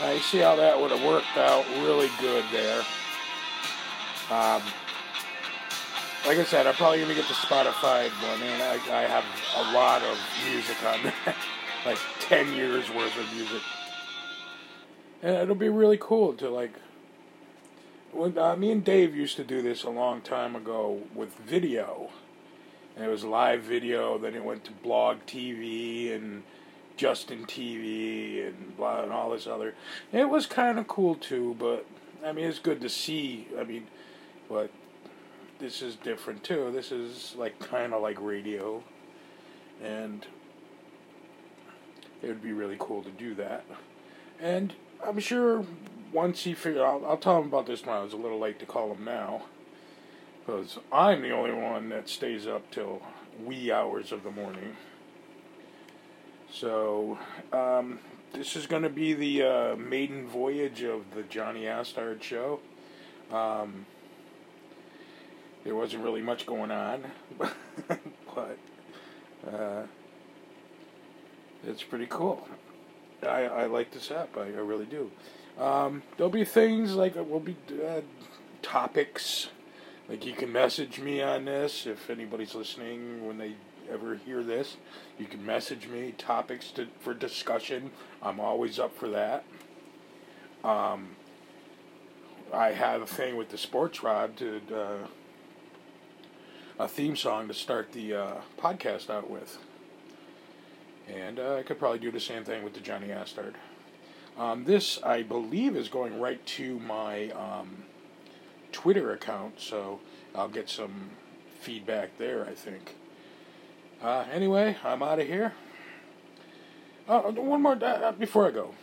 Now you see how that would have worked out really good there. Um, like I said, I'm probably gonna get the Spotify one, and I, I have a lot of music on there, like ten years worth of music, and it'll be really cool to like. When uh, me and Dave used to do this a long time ago with video, and it was live video. Then it went to blog TV and Justin TV and blah and all this other. It was kind of cool too, but I mean it's good to see. I mean, but this is different too. This is like kind of like radio, and it would be really cool to do that. And I'm sure once he figure, I'll, I'll tell him about this now. It's a little late to call him now, because I'm the only one that stays up till wee hours of the morning. So, um, this is going to be the uh, maiden voyage of the Johnny Astard show. Um, there wasn't really much going on, but uh, it's pretty cool. I, I like this app, I, I really do. Um, there'll be things like, will be uh, topics, like you can message me on this if anybody's listening when they ever hear this, you can message me topics to, for discussion. I'm always up for that. Um, I have a thing with the sports rod to uh, a theme song to start the uh, podcast out with, and uh, I could probably do the same thing with the Johnny Astard. Um, this, I believe, is going right to my um, Twitter account, so I'll get some feedback there. I think. Uh, anyway, I'm out of here. Uh, one more uh, before I go.